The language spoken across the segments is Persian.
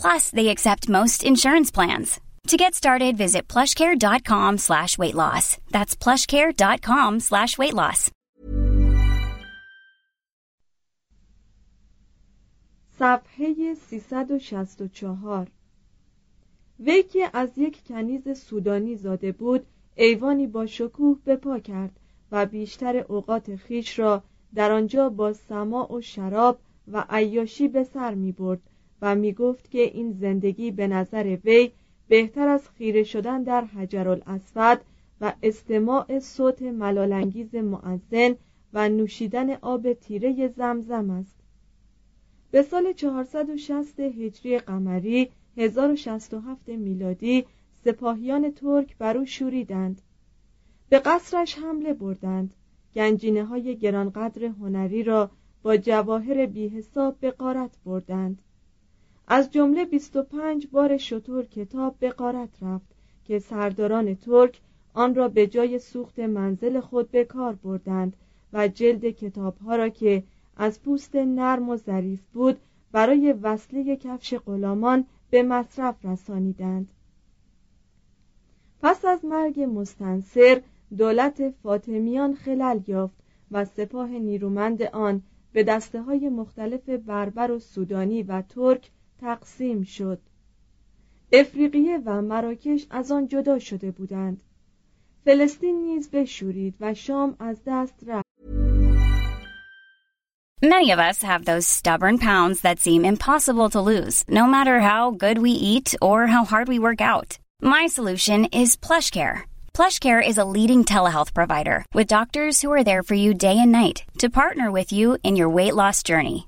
Plus, they accept most insurance plans. To get started, visit plushcare.com slash weight loss. That's plushcare.com slash weight loss. صفحه 364 وی که از یک کنیز سودانی زاده بود ایوانی با شکوه به پا کرد و بیشتر اوقات خیش را در آنجا با سماع و شراب و عیاشی به سر می برد و می گفت که این زندگی به نظر وی بهتر از خیره شدن در حجر الاسود و استماع صوت ملالانگیز معزن و نوشیدن آب تیره زمزم است. به سال 460 هجری قمری 1067 میلادی سپاهیان ترک بر او شوریدند. به قصرش حمله بردند. گنجینه های گرانقدر هنری را با جواهر بیحساب به قارت بردند. از جمله 25 بار شطور کتاب به قارت رفت که سرداران ترک آن را به جای سوخت منزل خود به کار بردند و جلد کتابها را که از پوست نرم و ظریف بود برای وصله کفش غلامان به مصرف رسانیدند. پس از مرگ مستنصر دولت فاطمیان خلل یافت و سپاه نیرومند آن به دسته های مختلف بربر و سودانی و ترک تقسیم شد افریقیه و مراکش از آن جدا شده بودند فلسطین نیز بشورید و شام از دست رفت Many of us have those stubborn pounds that seem impossible to lose, no matter how good we eat or how hard we work out. My solution is PlushCare. PlushCare is a leading telehealth provider with doctors who are there for you day and night to partner with you in your weight loss journey.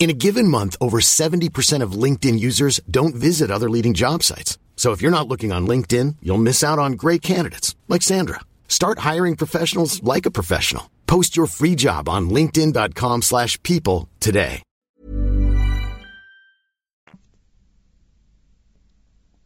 In a given month, over 70% of LinkedIn users don't visit other leading job sites. So if you're not looking on LinkedIn, you'll miss out on great candidates like Sandra. Start hiring professionals like a professional. Post your free job on linkedin.com/people slash people today.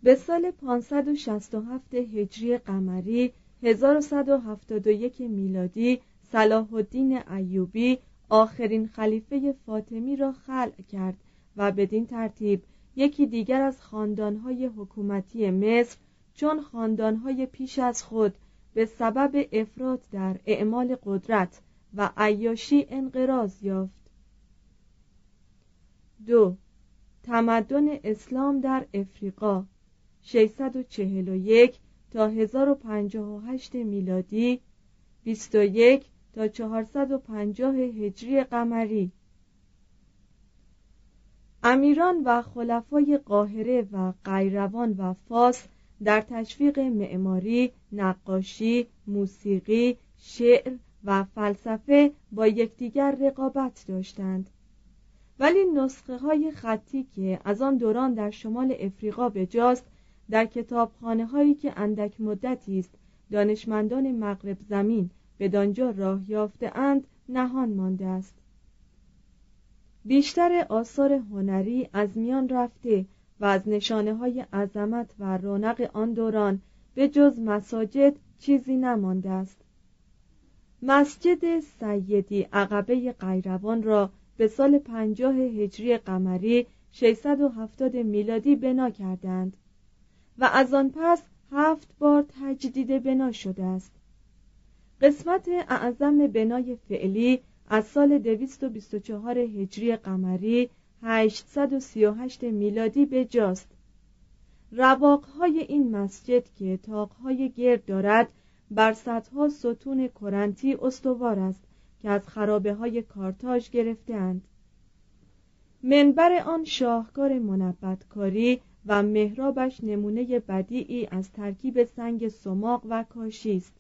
به سال 567 هجری قمری 1171 میلادی صلاح الدین ایوبی آخرین خلیفه فاطمی را خلع کرد و بدین ترتیب یکی دیگر از خاندانهای حکومتی مصر چون خاندانهای پیش از خود به سبب افراد در اعمال قدرت و عیاشی انقراض یافت. دو تمدن اسلام در افریقا 641 تا 1058 میلادی 21 تا 450 هجری قمری. امیران و خلفای قاهره و قیروان و فاس در تشویق معماری، نقاشی، موسیقی، شعر و فلسفه با یکدیگر رقابت داشتند. ولی نسخه های خطی که از آن دوران در شمال افریقا بجاست در کتابخانه هایی که اندک مدتی است دانشمندان مغرب زمین به دانجا راه یافته اند نهان مانده است. بیشتر آثار هنری از میان رفته و از نشانه های عظمت و رونق آن دوران به جز مساجد چیزی نمانده است. مسجد سیدی عقبه قیروان را به سال پنجاه هجری قمری 670 میلادی بنا کردند و از آن پس هفت بار تجدید بنا شده است. قسمت اعظم بنای فعلی از سال 224 هجری قمری 838 میلادی به جاست. رواقهای این مسجد که تاقهای گرد دارد بر سطح ستون کرنتی استوار است که از خرابه های کارتاژ گرفتهاند. منبر آن شاهکار منبتکاری و محرابش نمونه بدیعی از ترکیب سنگ سماق و کاشی است.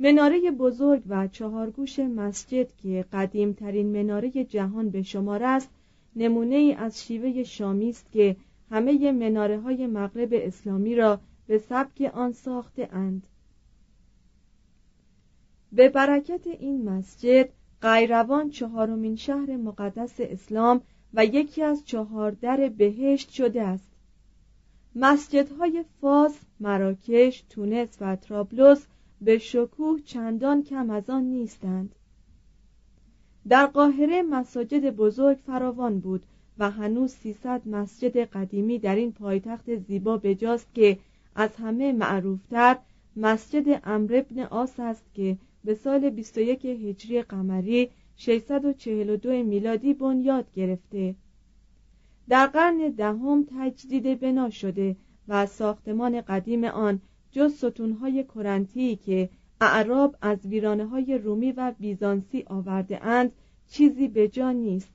مناره بزرگ و چهارگوش مسجد که قدیمترین مناره جهان به شمار است نمونه ای از شیوه شامی است که همه مناره های مغرب اسلامی را به سبک آن ساخته اند. به برکت این مسجد قیروان چهارمین شهر مقدس اسلام و یکی از چهار در بهشت شده است. مسجدهای فاس، مراکش، تونس و ترابلوس به شکوه چندان کم از آن نیستند. در قاهره مساجد بزرگ فراوان بود و هنوز 300 مسجد قدیمی در این پایتخت زیبا بجاست که از همه معروفتر مسجد امر ابن آس است که به سال 21 هجری قمری 642 میلادی بنیاد گرفته. در قرن دهم تجدید بنا شده و ساختمان قدیم آن جز ستونهای کرنتی که اعراب از ویرانه های رومی و بیزانسی آورده اند چیزی به جا نیست.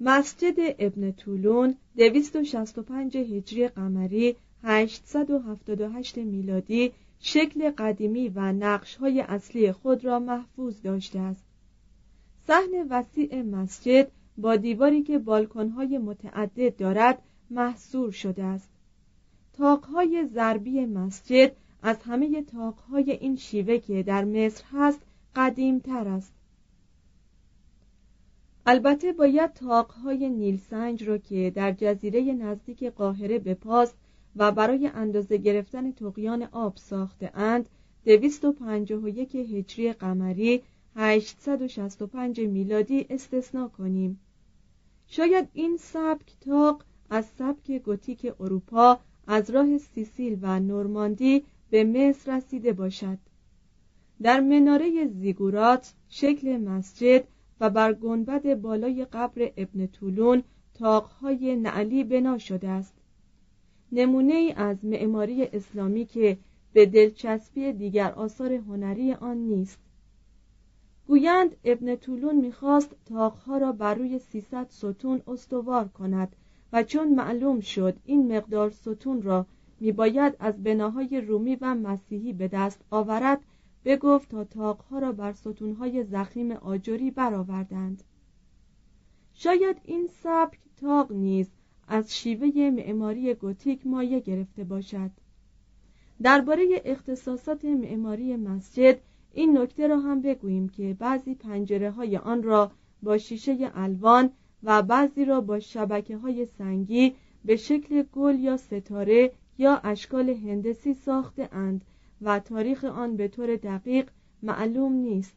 مسجد ابن طولون 265 هجری قمری 878 میلادی شکل قدیمی و نقش های اصلی خود را محفوظ داشته است. صحن وسیع مسجد با دیواری که بالکنهای متعدد دارد محصور شده است. تاقهای ضربی مسجد از همه تاقهای این شیوه که در مصر هست قدیم تر است. البته باید تاقهای نیلسنج را که در جزیره نزدیک قاهره به پاس و برای اندازه گرفتن تقیان آب ساخته اند 251 هجری قمری 865 میلادی استثنا کنیم. شاید این سبک تاق از سبک گوتیک اروپا از راه سیسیل و نورماندی به مصر رسیده باشد. در مناره زیگورات شکل مسجد و بر گنبد بالای قبر ابن طولون تاقهای نعلی بنا شده است. نمونه ای از معماری اسلامی که به دلچسبی دیگر آثار هنری آن نیست. گویند ابن طولون می‌خواست تاقها را بر روی 300 ستون استوار کند و چون معلوم شد این مقدار ستون را میباید از بناهای رومی و مسیحی به دست آورد بگفت تا تاقها را بر ستونهای زخیم آجری برآوردند. شاید این سبک تاق نیز از شیوه معماری گوتیک مایه گرفته باشد. درباره اختصاصات معماری مسجد این نکته را هم بگوییم که بعضی پنجره های آن را با شیشه الوان و بعضی را با شبکه های سنگی به شکل گل یا ستاره یا اشکال هندسی ساخته اند و تاریخ آن به طور دقیق معلوم نیست.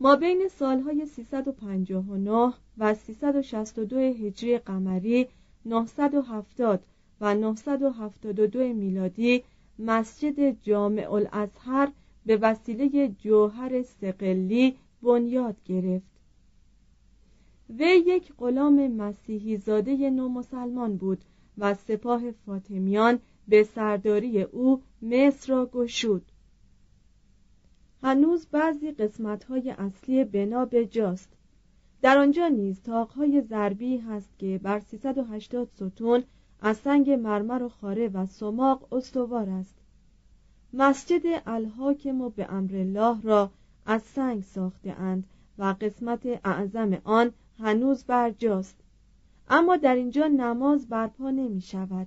ما بین سالهای 359 و 362 هجری قمری 970 و 972 میلادی مسجد جامع الازهر به وسیله جوهر سقلی بنیاد گرفت. وی یک غلام مسیحی زاده نو مسلمان بود و سپاه فاطمیان به سرداری او مصر را گشود. هنوز بعضی قسمت‌های اصلی بنا به جاست. در آنجا نیز تاقهای ضربی هست که بر 380 ستون از سنگ مرمر و خاره و سماق استوار است. مسجد الحاکم و به امر الله را از سنگ ساخته اند و قسمت اعظم آن هنوز برجاست. اما در اینجا نماز برپا نمی شود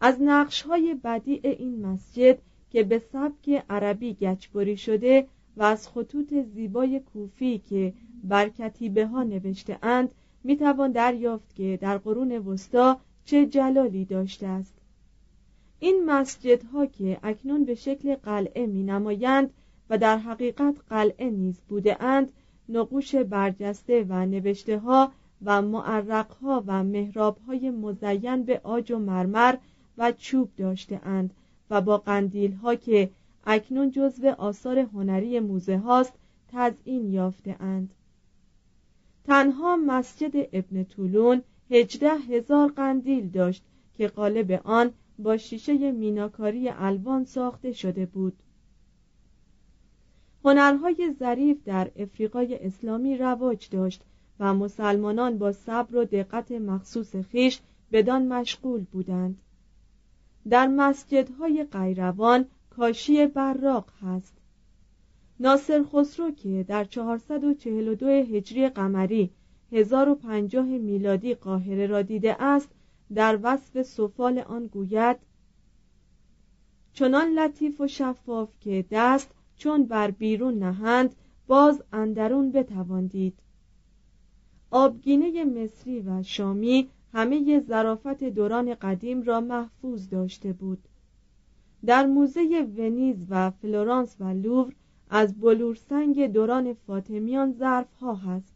از نقش های بدیع این مسجد که به سبک عربی گچبری شده و از خطوط زیبای کوفی که بر کتیبه ها نوشته اند می توان دریافت که در قرون وسطا چه جلالی داشته است. این مسجدها که اکنون به شکل قلعه می نمایند و در حقیقت قلعه نیز بوده اند نقوش برجسته و نوشته ها و معرق ها و محراب های مزین به آج و مرمر و چوب داشته اند و با قندیل ها که اکنون جزو آثار هنری موزه هاست تزئین یافته اند. تنها مسجد ابن طولون هجده هزار قندیل داشت که قالب آن با شیشه میناکاری الوان ساخته شده بود. هنرهای ظریف در افریقای اسلامی رواج داشت و مسلمانان با صبر و دقت مخصوص خیش بدان مشغول بودند. در مسجدهای قیروان کاشی براق هست. ناصر خسرو که در 442 هجری قمری 1050 میلادی قاهره را دیده است در وصف سفال آن گوید چنان لطیف و شفاف که دست چون بر بیرون نهند باز اندرون بتواندید آبگینه مصری و شامی همه ظرافت دوران قدیم را محفوظ داشته بود. در موزه ونیز و فلورانس و لوور از بلورسنگ دوران فاطمیان ظرف ها هست.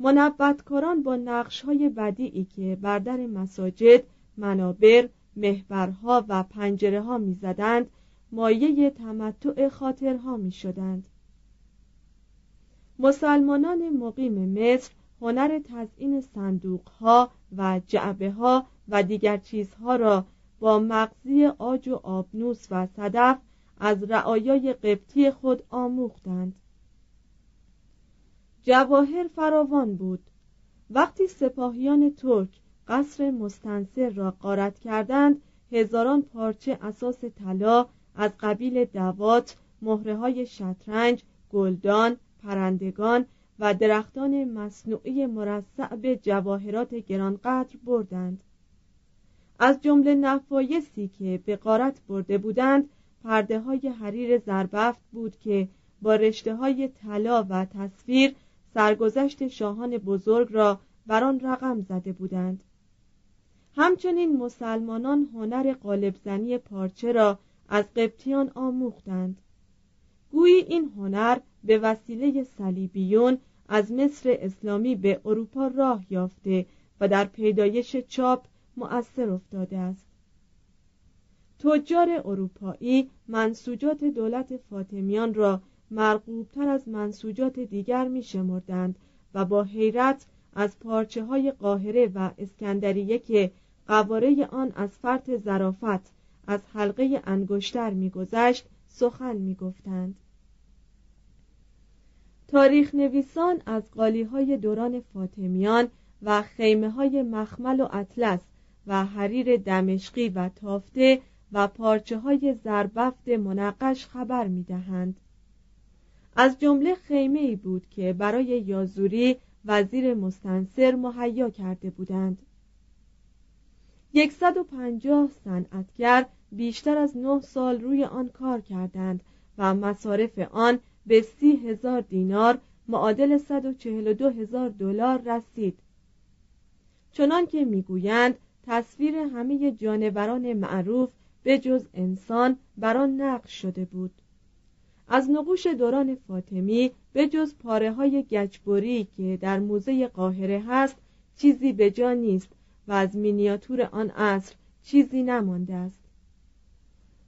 منبتکاران با نقش های بدیعی که بر در مساجد منابر محورها و پنجره ها می زدند مایه تمتع خاطرها می شدند. مسلمانان مقیم مصر هنر تزئین صندوق ها و جعبه ها و دیگر چیزها را با مغزی آج و آبنوس و صدف از رعایای قبطی خود آموختند. جواهر فراوان بود. وقتی سپاهیان ترک قصر مستنصر را غارت کردند هزاران پارچه اساس طلا از قبیل دوات مهره های شطرنج گلدان پرندگان و درختان مصنوعی مرصع به جواهرات گرانقدر بردند. از جمله نفایسی که به قارت برده بودند پرده های حریر زربفت بود که با رشته های طلا و تصویر سرگذشت شاهان بزرگ را بر آن رقم زده بودند. همچنین مسلمانان هنر قالبزنی پارچه را از قبطیان آموختند. گویی این هنر به وسیله صلیبیون از مصر اسلامی به اروپا راه یافته و در پیدایش چاپ مؤثر افتاده است. تجار اروپایی منسوجات دولت فاطمیان را مرغوبتر از منسوجات دیگر می شمردند و با حیرت از پارچه های قاهره و اسکندریه که قواره آن از فرط زرافت از حلقه انگشتر میگذشت سخن می‌گفتند تاریخ نویسان از قالی های دوران فاطمیان و خیمه های مخمل و اطلس و حریر دمشقی و تافته و پارچه های زربفت منقش خبر می دهند. از جمله خیمه ای بود که برای یازوری وزیر مستنصر مهیا کرده بودند 150 صنعتگر بیشتر از نه سال روی آن کار کردند و مصارف آن به سی هزار دینار معادل 142 هزار دلار رسید. چنان که می‌گویند تصویر همه جانوران معروف به جز انسان بر آن نقش شده بود. از نقوش دوران فاطمی به جز پاره های گچبری که در موزه قاهره هست چیزی به جا نیست. و از مینیاتور آن عصر چیزی نمانده است.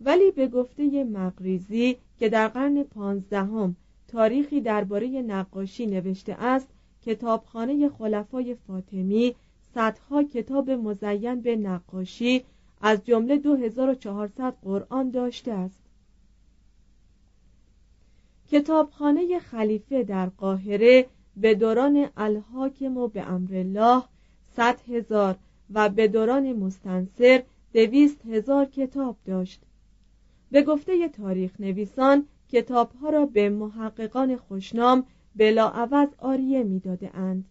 ولی به گفته مقریزی که در قرن پانزدهم تاریخی درباره نقاشی نوشته است کتابخانه خلفای فاطمی صدها کتاب مزین به نقاشی از جمله 2400 قرآن داشته است. کتابخانه خلیفه در قاهره به دوران الحاکم و به الله صد هزار و به دوران مستنصر دویست هزار کتاب داشت به گفته تاریخ نویسان کتابها را به محققان خوشنام بلاعوض آریه می‌داده اند.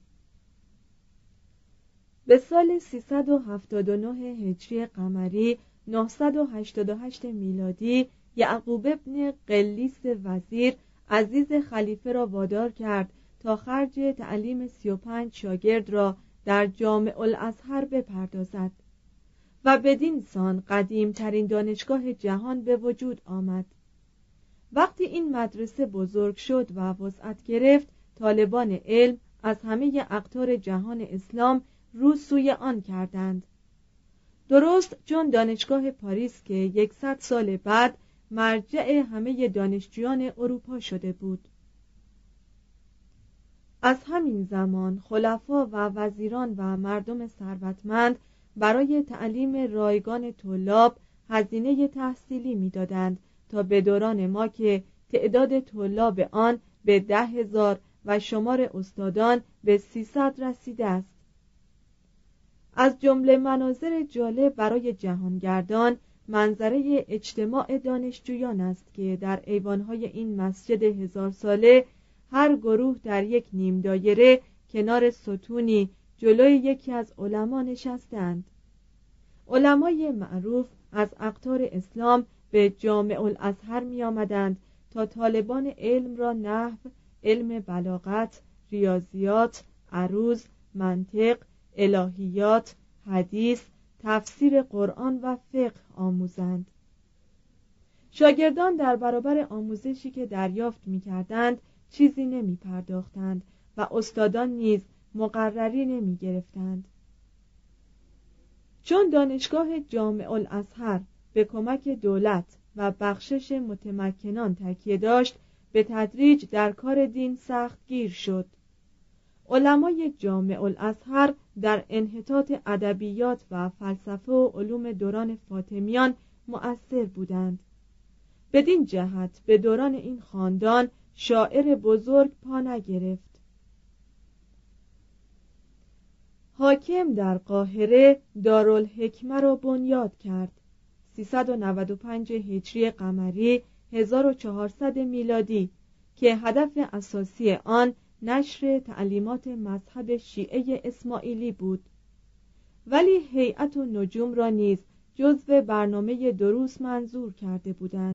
به سال 379 هجری قمری 988 میلادی یعقوب ابن قلیس وزیر عزیز خلیفه را وادار کرد تا خرج تعلیم 35 شاگرد را در جامع الازهر بپردازد و بدین سان قدیم ترین دانشگاه جهان به وجود آمد. وقتی این مدرسه بزرگ شد و وسعت گرفت طالبان علم از همه اقطار جهان اسلام رو سوی آن کردند. درست چون دانشگاه پاریس که یکصد سال بعد مرجع همه دانشجویان اروپا شده بود. از همین زمان خلفا و وزیران و مردم ثروتمند برای تعلیم رایگان طلاب هزینه تحصیلی می‌دادند تا به دوران ما که تعداد طلاب آن به ده هزار و شمار استادان به سیصد رسیده است. از جمله مناظر جالب برای جهانگردان منظره اجتماع دانشجویان است که در ایوانهای این مسجد هزار ساله هر گروه در یک نیم دایره کنار ستونی جلوی یکی از علما نشستند. علمای معروف از اقطار اسلام به جامع الازهر می آمدند تا طالبان علم را نحو علم بلاغت ریاضیات عروض منطق الهیات حدیث تفسیر قرآن و فقه آموزند. شاگردان در برابر آموزشی که دریافت می کردند چیزی نمی پرداختند و استادان نیز مقرری نمی گرفتند چون دانشگاه جامع الازهر به کمک دولت و بخشش متمکنان تکیه داشت به تدریج در کار دین سخت گیر شد. علمای جامع الازهر در انحطاط ادبیات و فلسفه و علوم دوران فاطمیان مؤثر بودند. بدین جهت به دوران این خاندان شاعر بزرگ پا نگرفت. حاکم در قاهره دارالحکمه را بنیاد کرد. 395 هجری قمری 1400 میلادی که هدف اساسی آن نشر تعلیمات مذهب شیعه اسماعیلی بود. ولی هیئت و نجوم را نیز جزو برنامه دروس منظور کرده بودند.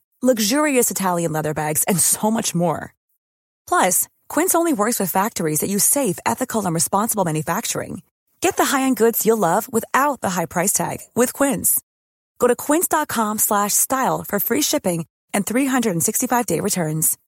luxurious Italian leather bags, and so much more. Plus, Quince only works with factories that use safe, ethical, and responsible manufacturing. Get the high-end goods you'll love without the high price tag with Quince. Go to quince.com slash style for free shipping and 365-day returns.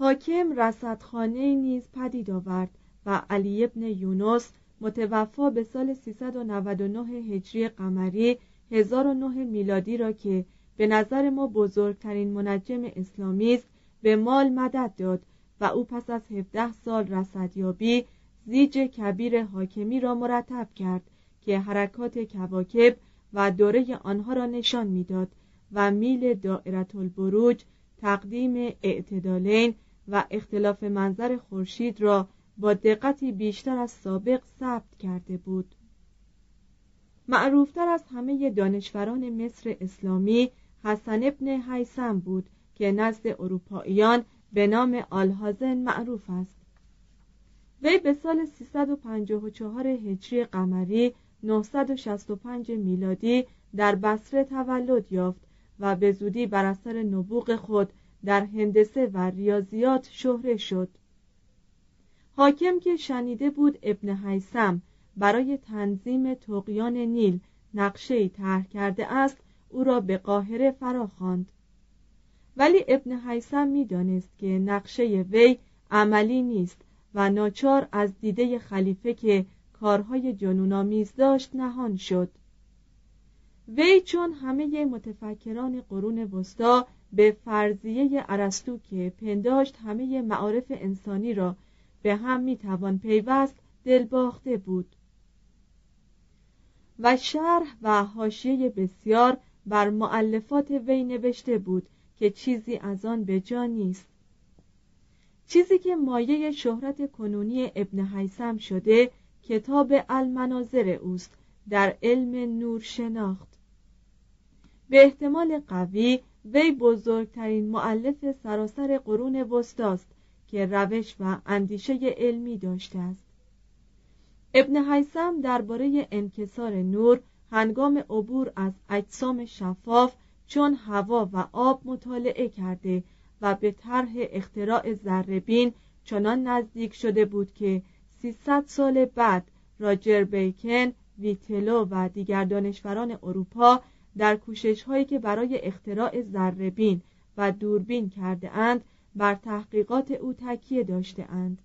حاکم رصدخانه نیز پدید آورد و علی ابن یونس متوفا به سال 399 هجری قمری 1009 میلادی را که به نظر ما بزرگترین منجم اسلامی است به مال مدد داد و او پس از 17 سال رصدیابی زیج کبیر حاکمی را مرتب کرد که حرکات کواکب و دوره آنها را نشان می‌داد و میل دائرت البروج تقدیم اعتدالین و اختلاف منظر خورشید را با دقتی بیشتر از سابق ثبت کرده بود. معروفتر از همه دانشوران مصر اسلامی حسن ابن حیسم بود که نزد اروپاییان به نام آلهازن معروف است. وی به سال 354 هجری قمری 965 میلادی در بصره تولد یافت و به زودی بر اثر نبوغ خود در هندسه و ریاضیات شهره شد. حاکم که شنیده بود ابن حیسم برای تنظیم تقیان نیل نقشه طرح کرده است او را به قاهره فراخواند ولی ابن حیسم می‌دانست که نقشه وی عملی نیست و ناچار از دیده خلیفه که کارهای جنونآمیز داشت نهان شد. وی چون همه متفکران قرون وسطا به فرضیه ارسطو که پنداشت همه معارف انسانی را به هم می‌توان پیوست دلباخته بود. و شرح و حاشیه بسیار بر معلفات وی نوشته بود که چیزی از آن به جا نیست. چیزی که مایه شهرت کنونی ابن حیسم شده کتاب المناظر اوست در علم نور شناخت. به احتمال قوی وی بزرگترین معلف سراسر قرون وسطاست که روش و اندیشه علمی داشته است. ابن حیسم درباره انکسار نور هنگام عبور از اجسام شفاف چون هوا و آب مطالعه کرده و به طرح اختراع ذرهبین چنان نزدیک شده بود که 300 سال بعد راجر بیکن، ویتلو و دیگر دانشوران اروپا در کوشش هایی که برای اختراع ذرهبین و دوربین کرده اند بر تحقیقات او تکیه داشته اند.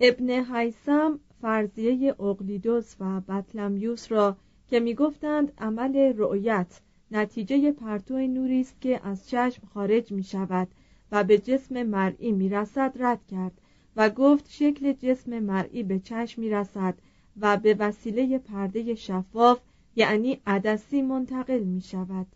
ابن حیسم فرضیه اقلیدوس و بطلمیوس را که می‌گفتند عمل رؤیت نتیجه پرتو نوری است که از چشم خارج می شود و به جسم مرئی می رسد رد کرد و گفت شکل جسم مرئی به چشم می رسد و به وسیله پرده شفاف یعنی عدسی منتقل می شود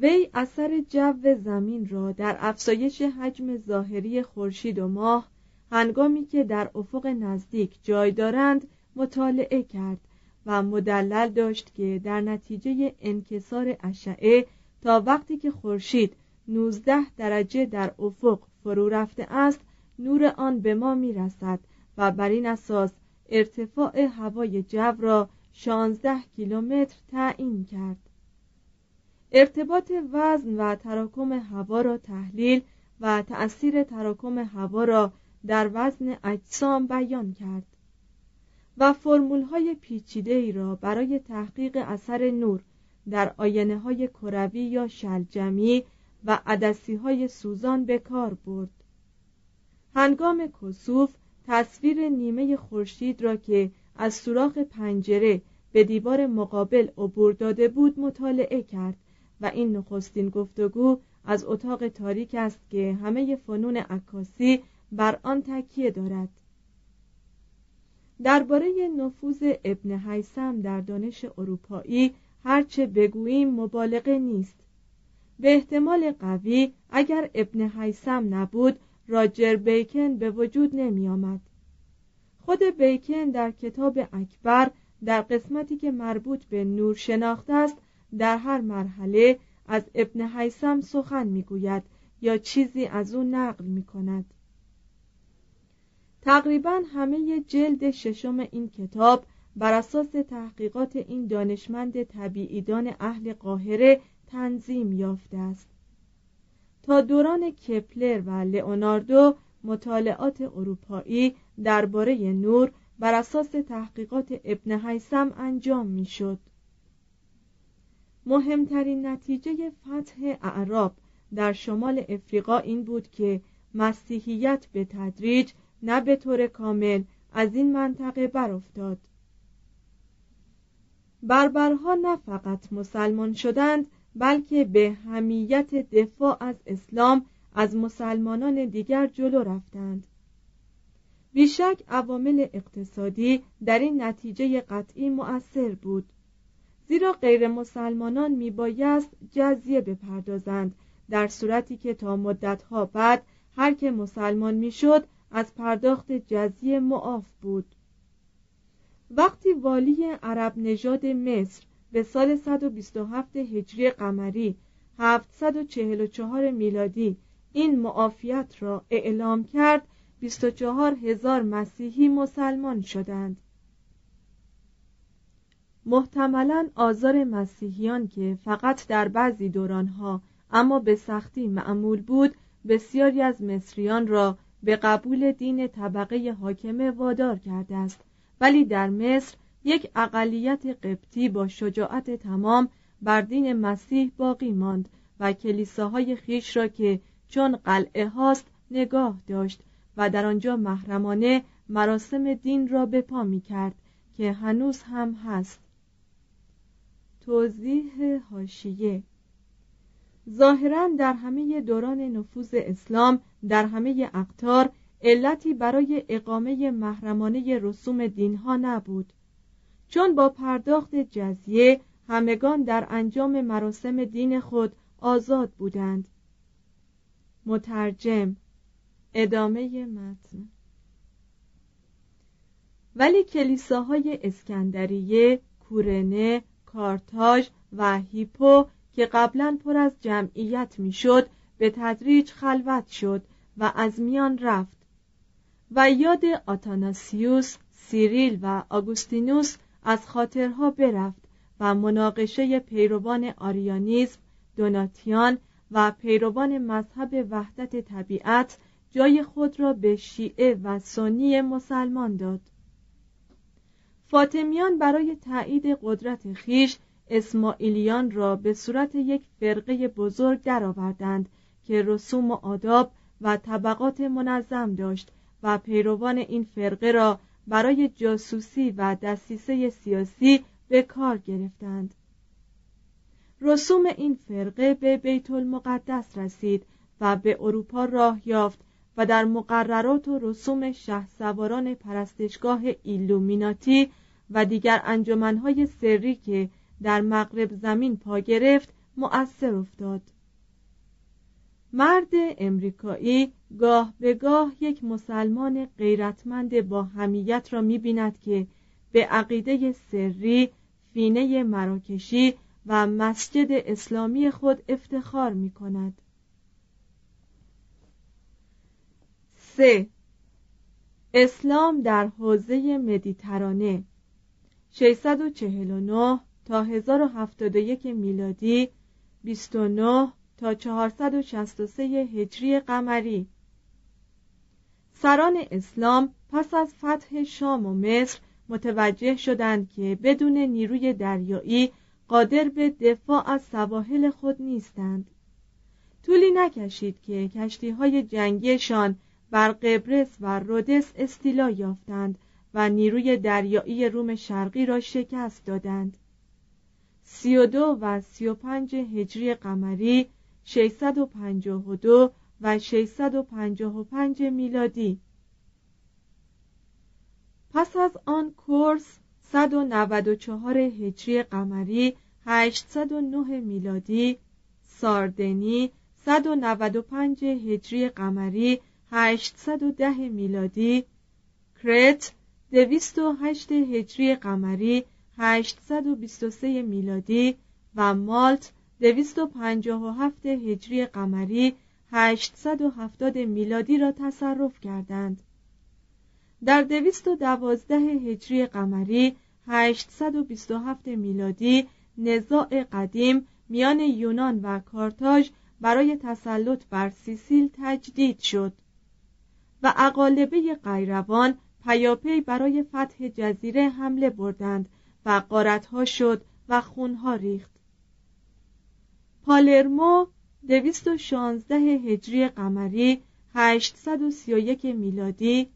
وی اثر جو زمین را در افزایش حجم ظاهری خورشید و ماه هنگامی که در افق نزدیک جای دارند مطالعه کرد و مدلل داشت که در نتیجه انکسار اشعه تا وقتی که خورشید 19 درجه در افق فرو رفته است نور آن به ما می رسد و بر این اساس ارتفاع هوای جو را 16 کیلومتر تعیین کرد. ارتباط وزن و تراکم هوا را تحلیل و تأثیر تراکم هوا را در وزن اجسام بیان کرد و فرمول های پیچیده ای را برای تحقیق اثر نور در آینه های کروی یا شلجمی و عدسی های سوزان به کار برد. هنگام کسوف تصویر نیمه خورشید را که از سوراخ پنجره به دیوار مقابل عبور داده بود مطالعه کرد و این نخستین گفتگو از اتاق تاریک است که همه فنون عکاسی بر آن تکیه دارد درباره نفوذ ابن حیسم در دانش اروپایی هرچه بگوییم مبالغه نیست به احتمال قوی اگر ابن حیسم نبود راجر بیکن به وجود نمی آمد. خود بیکن در کتاب اکبر در قسمتی که مربوط به نور شناخته است در هر مرحله از ابن حیسم سخن می‌گوید یا چیزی از او نقل می کند. تقریبا همه جلد ششم این کتاب بر اساس تحقیقات این دانشمند طبیعیدان اهل قاهره تنظیم یافته است تا دوران کپلر و لئوناردو مطالعات اروپایی درباره نور بر اساس تحقیقات ابن حیسم انجام می‌شد. مهمترین نتیجه فتح اعراب در شمال افریقا این بود که مسیحیت به تدریج نه به طور کامل از این منطقه برافتاد. بربرها نه فقط مسلمان شدند بلکه به همیت دفاع از اسلام از مسلمانان دیگر جلو رفتند. بیشک عوامل اقتصادی در این نتیجه قطعی مؤثر بود. زیرا غیر مسلمانان میبایست جزیه بپردازند در صورتی که تا مدتها بعد هر که مسلمان می‌شد از پرداخت جزیه معاف بود. وقتی والی عرب نژاد مصر به سال 127 هجری قمری 744 میلادی این معافیت را اعلام کرد 24 هزار مسیحی مسلمان شدند. محتملا آزار مسیحیان که فقط در بعضی دورانها اما به سختی معمول بود بسیاری از مصریان را به قبول دین طبقه حاکمه وادار کرده است. ولی در مصر یک اقلیت قبطی با شجاعت تمام بر دین مسیح باقی ماند و کلیساهای خیش را که چون قلعه هاست نگاه داشت و در آنجا محرمانه مراسم دین را به پا می کرد که هنوز هم هست. توضیح هاشیه ظاهرا در همه دوران نفوذ اسلام در همه اقطار علتی برای اقامه محرمانه رسوم دینها نبود. چون با پرداخت جزیه همگان در انجام مراسم دین خود آزاد بودند. مترجم ادامه متن. ولی کلیساهای اسکندریه، کورنه، کارتاژ و هیپو که قبلا پر از جمعیت می‌شد به تدریج خلوت شد و از میان رفت. و یاد آتاناسیوس، سیریل و آگوستینوس از خاطرها برفت و مناقشه پیروان آریانیزم، دوناتیان و پیروان مذهب وحدت طبیعت جای خود را به شیعه و سنی مسلمان داد. فاطمیان برای تایید قدرت خیش اسماعیلیان را به صورت یک فرقه بزرگ درآوردند که رسوم و آداب و طبقات منظم داشت و پیروان این فرقه را برای جاسوسی و دستیسه سیاسی به کار گرفتند. رسوم این فرقه به بیت المقدس رسید و به اروپا راه یافت و در مقررات و رسوم شه سواران پرستشگاه ایلومیناتی و دیگر انجمنهای سری که در مغرب زمین پا گرفت مؤثر افتاد مرد امریکایی گاه به گاه یک مسلمان غیرتمند با همیت را می‌بیند که به عقیده سری فینه مراکشی و مسجد اسلامی خود افتخار می کند. سه اسلام در حوزه مدیترانه 649 تا 1071 میلادی 29 تا 463 هجری قمری. سران اسلام پس از فتح شام و مصر متوجه شدند که بدون نیروی دریایی قادر به دفاع از سواحل خود نیستند. طولی نکشید که کشتی های جنگیشان بر قبرس و رودس استیلا یافتند و نیروی دریایی روم شرقی را شکست دادند. سی و دو و سی و پنج هجری قمری 652 و 655 میلادی. پس از آن کورس 194 هجری قمری 809 میلادی. ساردنی 195 هجری قمری 810 میلادی. کرت 208 هجری قمری 823 میلادی و مالت 257 هجری قمری 870 میلادی را تصرف کردند. در 212 هجری قمری 827 میلادی نزاع قدیم میان یونان و کارتاژ برای تسلط بر سیسیل تجدید شد و اقالبه قیروان پیاپی برای فتح جزیره حمله بردند و قارتها شد و خونها ریخت. پالرمو 216 هجری قمری 831 میلادی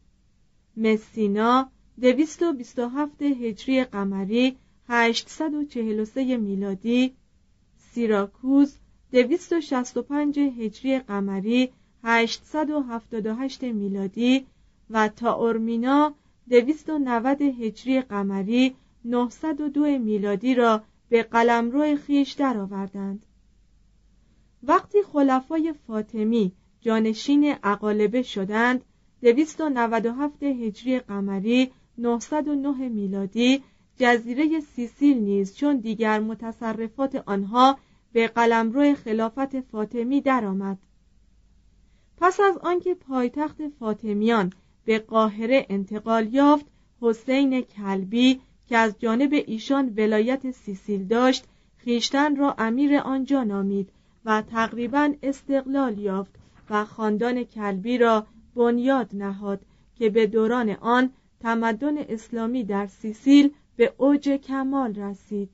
مسینا 227 هجری قمری 843 میلادی سیراکوز 265 هجری قمری 878 میلادی و تاورمینا 290 هجری قمری 902 میلادی را به قلمرو خیش درآوردند. وقتی خلفای فاطمی جانشین اقالبه شدند 297 هجری قمری 909 میلادی جزیره سیسیل نیز چون دیگر متصرفات آنها به قلمرو خلافت فاطمی درآمد پس از آنکه پایتخت فاطمیان به قاهره انتقال یافت حسین کلبی که از جانب ایشان ولایت سیسیل داشت خیشتن را امیر آنجا نامید و تقریبا استقلال یافت و خاندان کلبی را بنیاد نهاد که به دوران آن تمدن اسلامی در سیسیل به اوج کمال رسید.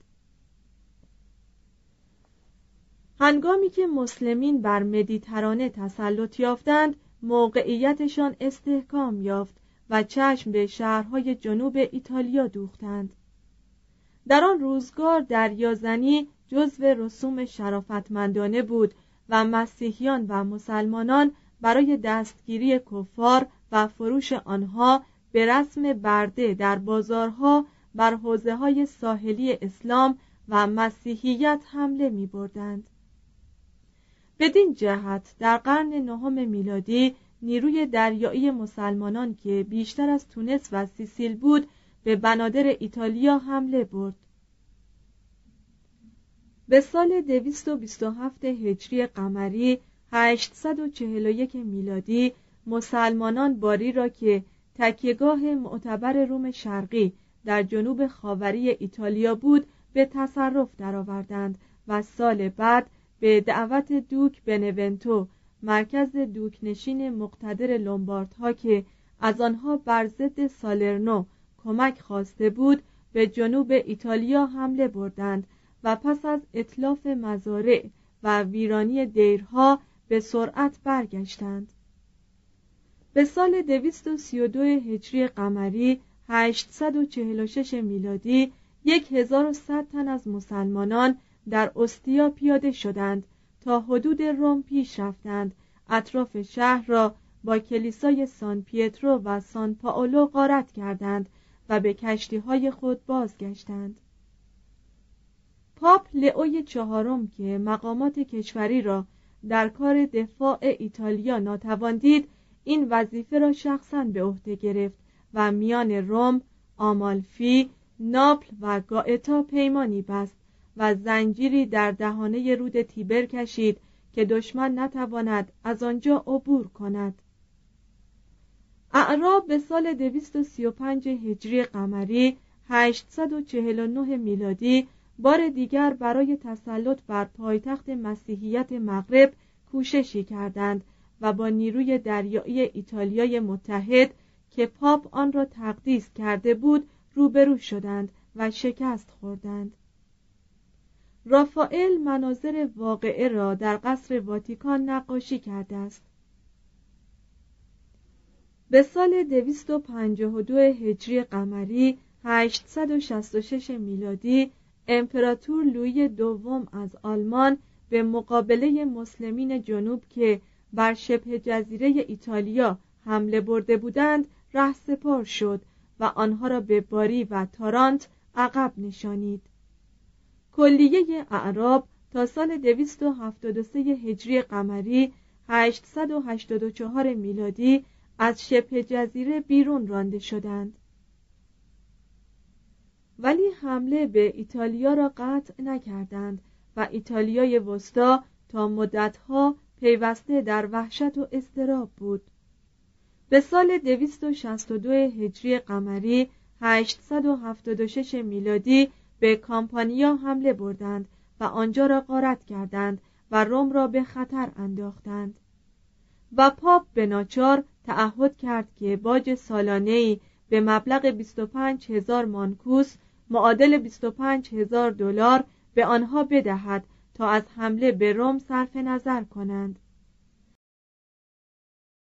هنگامی که مسلمین بر مدیترانه تسلط یافتند موقعیتشان استحکام یافت و چشم به شهرهای جنوب ایتالیا دوختند در آن روزگار دریازنی جزو رسوم شرافتمندانه بود و مسیحیان و مسلمانان برای دستگیری کفار و فروش آنها به رسم برده در بازارها بر حوزه های ساحلی اسلام و مسیحیت حمله می بردند. بدین جهت در قرن نهم میلادی نیروی دریایی مسلمانان که بیشتر از تونس و سیسیل بود به بنادر ایتالیا حمله برد. به سال 227 هجری قمری 841 میلادی مسلمانان باری را که تکیهگاه معتبر روم شرقی در جنوب خاوری ایتالیا بود به تصرف درآوردند و سال بعد به دعوت دوک بنونتو مرکز دوکنشین مقتدر لومباردها که از آنها بر ضد سالرنو کمک خواسته بود به جنوب ایتالیا حمله بردند و پس از اطلاف مزارع و ویرانی دیرها به سرعت برگشتند. به سال 232 هجری قمری 846 میلادی 1100 تن از مسلمانان در استیا پیاده شدند تا حدود روم پیش رفتند. اطراف شهر را با کلیسای سان پیترو و سان پاولو غارت کردند و به کشتی های خود بازگشتند. پاپ لئوی چهارم که مقامات کشوری را در کار دفاع ایتالیا ناتوان دید این وظیفه را شخصا به عهده گرفت و میان روم، آمالفی، ناپل و گائتا پیمانی بست. و زنجیری در دهانه رود تیبر کشید که دشمن نتواند از آنجا عبور کند. اعراب به سال 235 هجری قمری 849 میلادی بار دیگر برای تسلط بر پایتخت مسیحیت مغرب کوششی کردند و با نیروی دریایی ایتالیای متحد که پاپ آن را تقدیس کرده بود روبرو شدند و شکست خوردند. رافائل مناظر واقعه را در قصر واتیکان نقاشی کرده است. به سال 252 هجری قمری 866 میلادی امپراتور لویی دوم از آلمان به مقابله مسلمین جنوب که بر شبه جزیره ایتالیا حمله برده بودند رهسپار شد و آنها را به باری و تارانت عقب نشانید. کلیه اعراب تا سال 273 هجری قمری 884 میلادی از شبه جزیره بیرون رانده شدند. ولی حمله به ایتالیا را قطع نکردند و ایتالیای وسطا تا مدتها پیوسته در وحشت و استراب بود. به سال 262 هجری قمری 876 میلادی به کامپانیا حمله بردند و آنجا را غارت کردند و روم را به خطر انداختند. و پاپ به ناچار تعهد کرد که باج سالانه‌ای به مبلغ 25 هزار مانکوس معادل 25 هزار دلار به آنها بدهد تا از حمله به روم صرف نظر کنند.